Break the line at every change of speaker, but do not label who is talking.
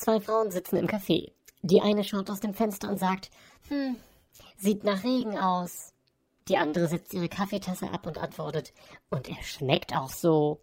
Zwei Frauen sitzen im Café. Die eine schaut aus dem Fenster und sagt, hm, sieht nach Regen aus. Die andere setzt ihre Kaffeetasse ab und antwortet, und er schmeckt auch so.